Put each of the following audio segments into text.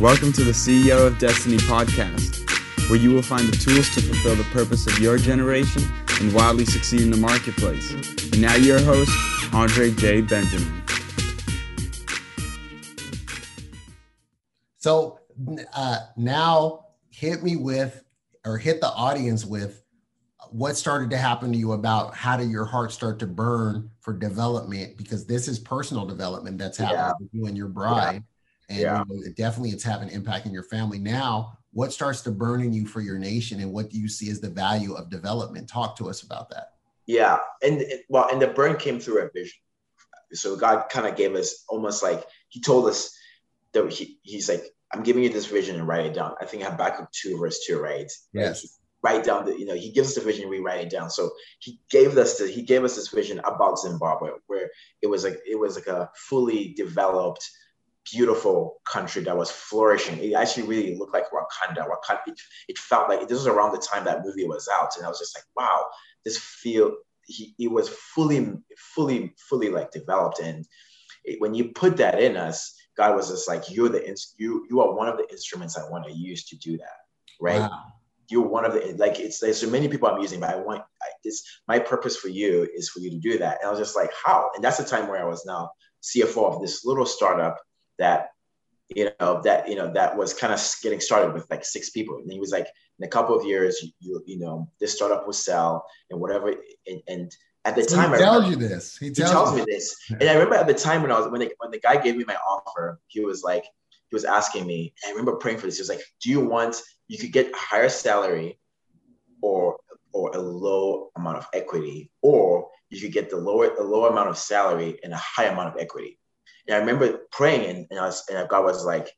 Welcome to the CEO of Destiny podcast, where you will find the tools to fulfill the purpose of your generation and wildly succeed in the marketplace. And now, your host, Andre J. Benjamin. So uh, now hit me with, or hit the audience with, what started to happen to you about how did your heart start to burn for development? Because this is personal development that's happening yeah. with you and your bride. Yeah. And yeah. You know, it definitely it's having an impact in your family. Now, what starts to burn in you for your nation and what do you see as the value of development? Talk to us about that. Yeah. And well, and the burn came through a vision. So God kind of gave us almost like he told us that he, he's like, I'm giving you this vision and write it down. I think Habakkuk 2, verse 2, right? Yes. Write down the, you know, he gives us the vision, we write it down. So he gave us the, he gave us this vision about Zimbabwe, where it was like it was like a fully developed, beautiful country that was flourishing. It actually really looked like Wakanda. Wakanda. It, it felt like this was around the time that movie was out, and I was just like, wow, this feel. He, it was fully, fully, fully like developed, and it, when you put that in us, God was just like, you're the you you are one of the instruments I want to use to do that, right? Wow. You're one of the like it's there's so many people I'm using, but I want I, it's my purpose for you is for you to do that. And I was just like, how? And that's the time where I was now CFO of this little startup that you know that you know that was kind of getting started with like six people. And he was like, in a couple of years, you you, you know this startup will sell and whatever and, and at the so time, he tells you this. He tells, he tells me this, and I remember at the time when I was when they, when the guy gave me my offer, he was like, he was asking me. I remember praying for this. He was like, "Do you want? You could get a higher salary, or or a low amount of equity, or you could get the lower a lower amount of salary and a high amount of equity." And I remember praying, and, and I was and God was like,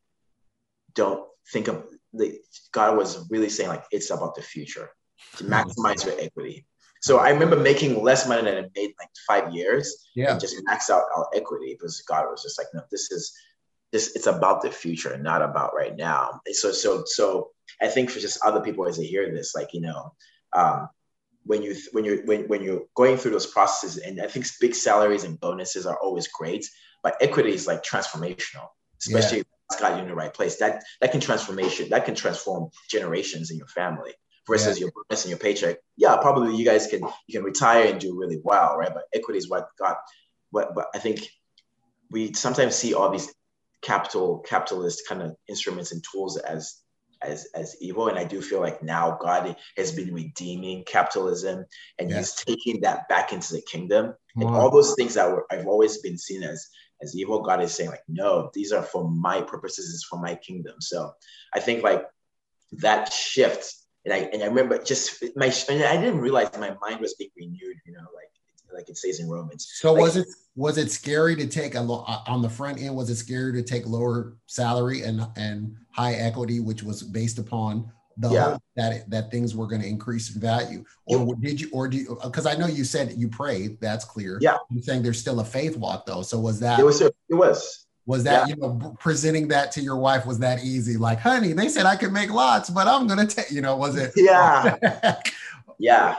"Don't think of." The, God was really saying like, "It's about the future to mm-hmm. maximize your equity." So I remember making less money than I made like five years. Yeah. And just max out our equity because God was just like, no, this is this it's about the future and not about right now. So so so I think for just other people as they hear this, like, you know, um, when you when you're when, when you're going through those processes, and I think big salaries and bonuses are always great, but equity is like transformational, especially yeah. if it's got you in the right place. That that can transformation, that can transform generations in your family versus yeah. your bonus and your paycheck. Yeah, probably you guys can you can retire and do really well, right? But equity is what got what but I think we sometimes see all these capital capitalist kind of instruments and tools as as as evil and i do feel like now god has been redeeming capitalism and yes. he's taking that back into the kingdom wow. and all those things that were i've always been seen as as evil god is saying like no these are for my purposes it's for my kingdom so i think like that shift and I and I remember just my and I didn't realize my mind was being renewed. You know, like like it says in Romans. So like, was it was it scary to take a lo- uh, on the front end? Was it scary to take lower salary and and high equity, which was based upon the yeah. hope that it, that things were going to increase in value, or did you or do you? Because I know you said you prayed. That's clear. Yeah, you're saying there's still a faith walk though. So was that? It was. It was was that yeah. you know presenting that to your wife was that easy like honey they said i could make lots but i'm gonna take you know was it yeah yeah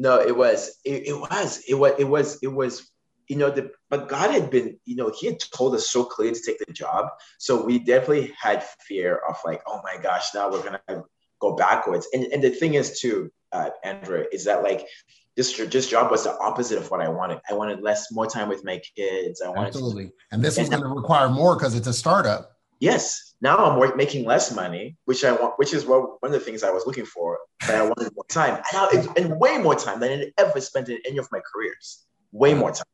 no it was it, it was it was it was it was you know the but god had been you know he had told us so clearly to take the job so we definitely had fear of like oh my gosh now we're gonna go backwards and and the thing is too uh, andrew is that like this this job was the opposite of what I wanted. I wanted less more time with my kids. I wanted absolutely, to, and this was going to require more because it's a startup. Yes, now I'm making less money, which I want, which is what, one of the things I was looking for. But I wanted more time, and, now and way more time than I ever spent in any of my careers. Way more time,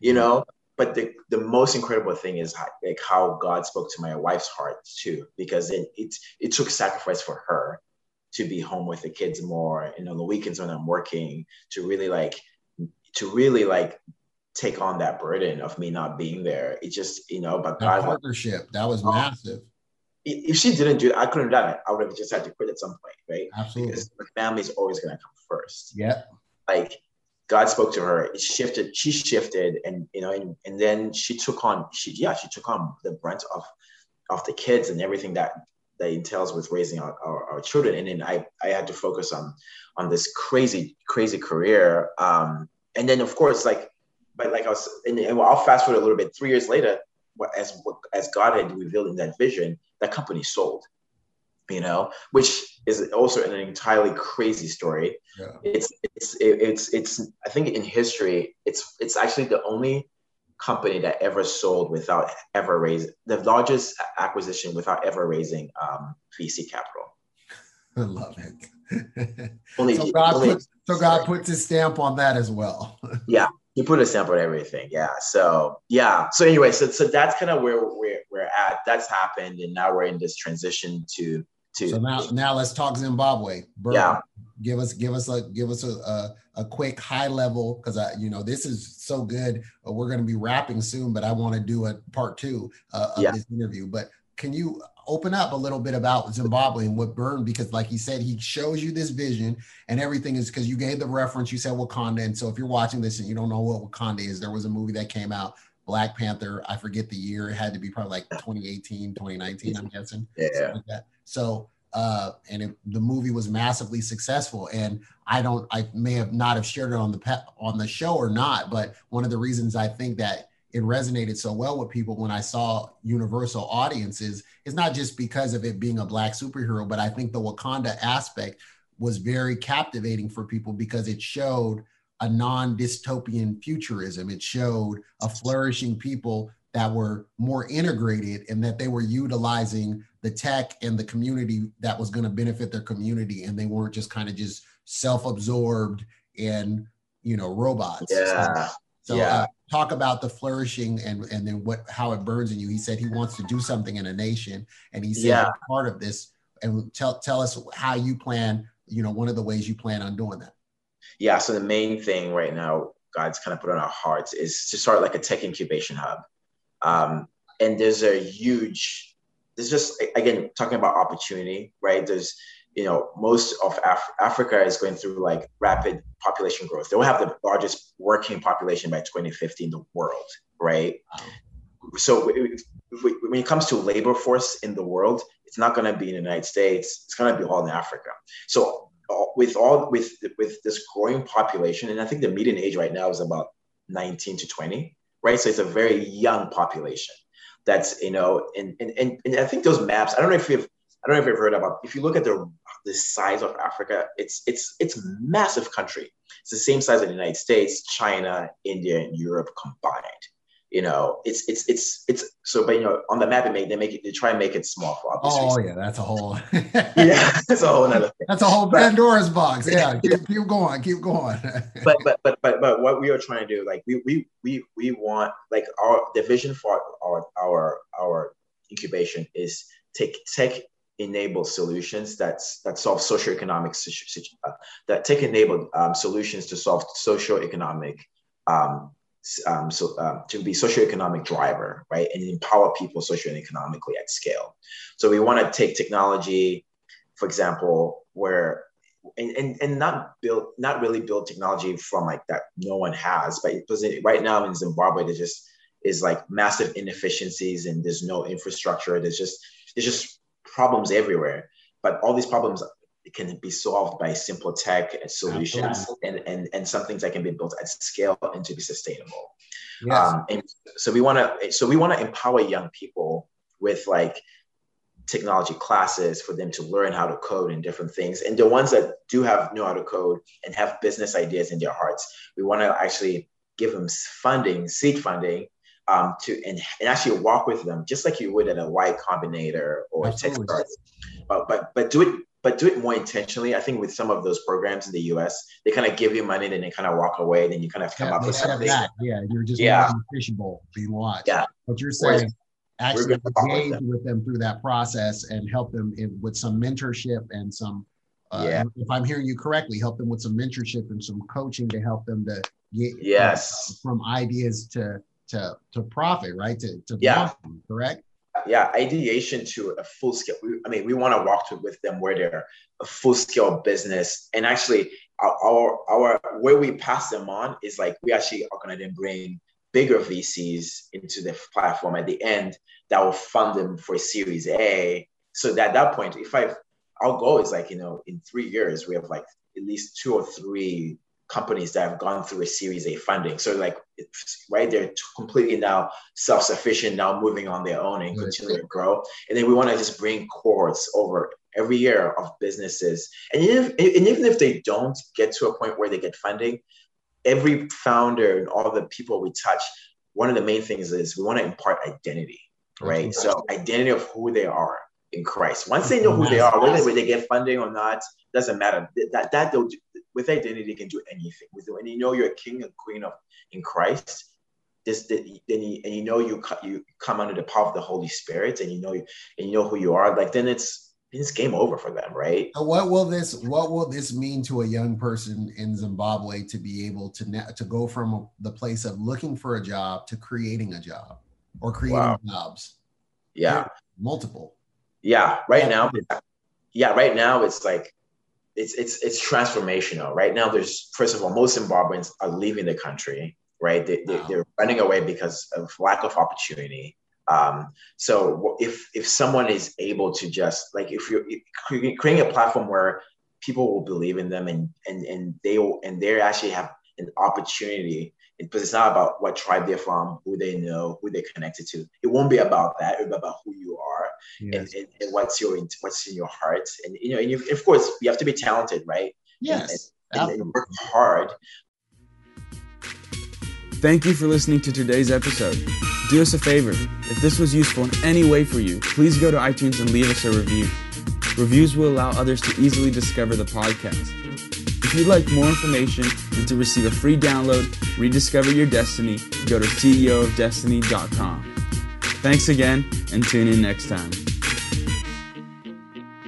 you know. But the, the most incredible thing is how, like how God spoke to my wife's heart too, because it, it it took sacrifice for her to be home with the kids more, you know, the weekends when I'm working to really like to really like take on that burden of me not being there. It just, you know, but that partnership that was oh. massive. If she didn't do it, I couldn't have done it. I would have just had to quit at some point, right? Absolutely. Because the family's always gonna come first. Yeah. Like God spoke to her. It shifted. She shifted, and you know, and, and then she took on. She yeah, she took on the brunt of of the kids and everything that that entails with raising our, our, our, children. And then I, I had to focus on on this crazy, crazy career. Um, and then of course, like, but like I was, and, and I'll fast forward a little bit. Three years later, as as God had revealed in that vision, that company sold. You know, which is also an entirely crazy story. Yeah. It's it's it's it's I think in history, it's it's actually the only company that ever sold without ever raising the largest acquisition without ever raising um, VC capital. I love it. only, so, God only, puts, so God puts his stamp on that as well. yeah, he put a stamp on everything. Yeah. So yeah. So anyway, so so that's kind of where we're we're at. That's happened, and now we're in this transition to to. So now now let's talk Zimbabwe. yeah. Give us give us a give us a, a a quick high level because I, you know, this is so good. We're going to be wrapping soon, but I want to do a part two uh, of yeah. this interview. But can you open up a little bit about Zimbabwe and what burned? Because, like he said, he shows you this vision, and everything is because you gave the reference. You said Wakanda, and so if you're watching this and you don't know what Wakanda is, there was a movie that came out. Black Panther, I forget the year. It had to be probably like 2018, 2019, I'm guessing. Yeah. Like so uh, and it, the movie was massively successful. And I don't, I may have not have shared it on the pe- on the show or not, but one of the reasons I think that it resonated so well with people when I saw universal audiences is not just because of it being a black superhero, but I think the Wakanda aspect was very captivating for people because it showed a non-dystopian futurism. It showed a flourishing people that were more integrated and that they were utilizing the tech and the community that was going to benefit their community and they weren't just kind of just self-absorbed and you know robots yeah so, so yeah. Uh, talk about the flourishing and and then what how it burns in you he said he wants to do something in a nation and he said yeah. part of this and tell tell us how you plan you know one of the ways you plan on doing that yeah so the main thing right now god's kind of put on our hearts is to start like a tech incubation hub um, and there's a huge there's just again talking about opportunity, right? There's you know most of Af- Africa is going through like rapid population growth. They will have the largest working population by 2050 in the world, right? So when it comes to labor force in the world, it's not going to be in the United States. It's going to be all in Africa. So uh, with all with with this growing population, and I think the median age right now is about 19 to 20, right? So it's a very young population that's you know and, and and and I think those maps I don't know if you've I don't know if you've heard about if you look at the the size of Africa it's it's it's massive country it's the same size as the United States China India and Europe combined you know it's it's it's it's so but you know on the map it make they make it they try and make it small for obvious oh reasons. yeah that's a whole yeah that's a whole another thing. that's a whole pandora's box yeah keep, keep going keep going but but but but but what we are trying to do like we we we we want like our the vision for our our our incubation is take tech enabled solutions that's that solve socioeconomic uh, that tech enabled um, solutions to solve socioeconomic um, um, so um, to be socioeconomic driver, right, and empower people socioeconomically at scale. So we want to take technology, for example, where and, and, and not build not really build technology from like that no one has, but right now in Zimbabwe there just is like massive inefficiencies and there's no infrastructure. There's just there's just problems everywhere. But all these problems can be solved by simple tech and solutions and, and, and some things that can be built at scale and to be sustainable. Yes. Um, and so we want to, so we want to empower young people with like technology classes for them to learn how to code and different things. And the ones that do have know how to code and have business ideas in their hearts, we want to actually give them funding, seed funding, um, to and, and actually walk with them just like you would at a Y Combinator or Techstars. But but but do it but do it more intentionally. I think with some of those programs in the US, they kind of give you money, and then they kind of walk away, and then you kind of come yeah, up with something. Back. Yeah, you're just yeah. bowl being watched. Yeah. But you're saying actually engage with them. with them. through that process and help them in, with some mentorship and some uh, yeah. if I'm hearing you correctly, help them with some mentorship and some coaching to help them to get yes uh, from ideas to to to profit, right? To to yeah. correct? yeah, ideation to a full scale. We, I mean, we want to walk to, with them where they're a full scale business. And actually, our, our, our where we pass them on is like we actually are going to then bring bigger VCs into the platform at the end that will fund them for Series A, so at that point, if I, our goal is like, you know, in three years, we have like at least two or three companies that have gone through a Series A funding. So like, right, they're completely now self-sufficient, now moving on their own and continue to grow. And then we want to just bring cohorts over every year of businesses. And even, if, and even if they don't get to a point where they get funding, every founder and all the people we touch, one of the main things is we want to impart identity, right? So identity of who they are in Christ. Once they know who they are, whether they get funding or not, doesn't matter. That that they'll do, with identity they can do anything. With when you know you're a king and queen of in Christ, this then you, and you know you you come under the power of the Holy Spirit, and you know and you know who you are. Like then it's it's game over for them, right? What will this What will this mean to a young person in Zimbabwe to be able to to go from the place of looking for a job to creating a job or creating wow. jobs? Yeah, multiple. Yeah, right yeah. now, yeah, right now it's like it's it's it's transformational. Right now, there's first of all, most Zimbabweans are leaving the country. Right, they, wow. they, are running away because of lack of opportunity. Um, so if if someone is able to just like if you're creating a platform where people will believe in them and and and they will and they actually have an opportunity because it's not about what tribe they're from, who they know, who they're connected to. It won't be about that. It'll be about who you are yes. and, and, and, what's your what's in your heart. And you know, and you, of course, you have to be talented, right? Yes, and, and, work hard. Thank you for listening to today's episode. Do us a favor. If this was useful in any way for you, please go to iTunes and leave us a review. Reviews will allow others to easily discover the podcast. If you'd like more information and to receive a free download, rediscover your destiny, go to ceofdestiny.com. Thanks again and tune in next time.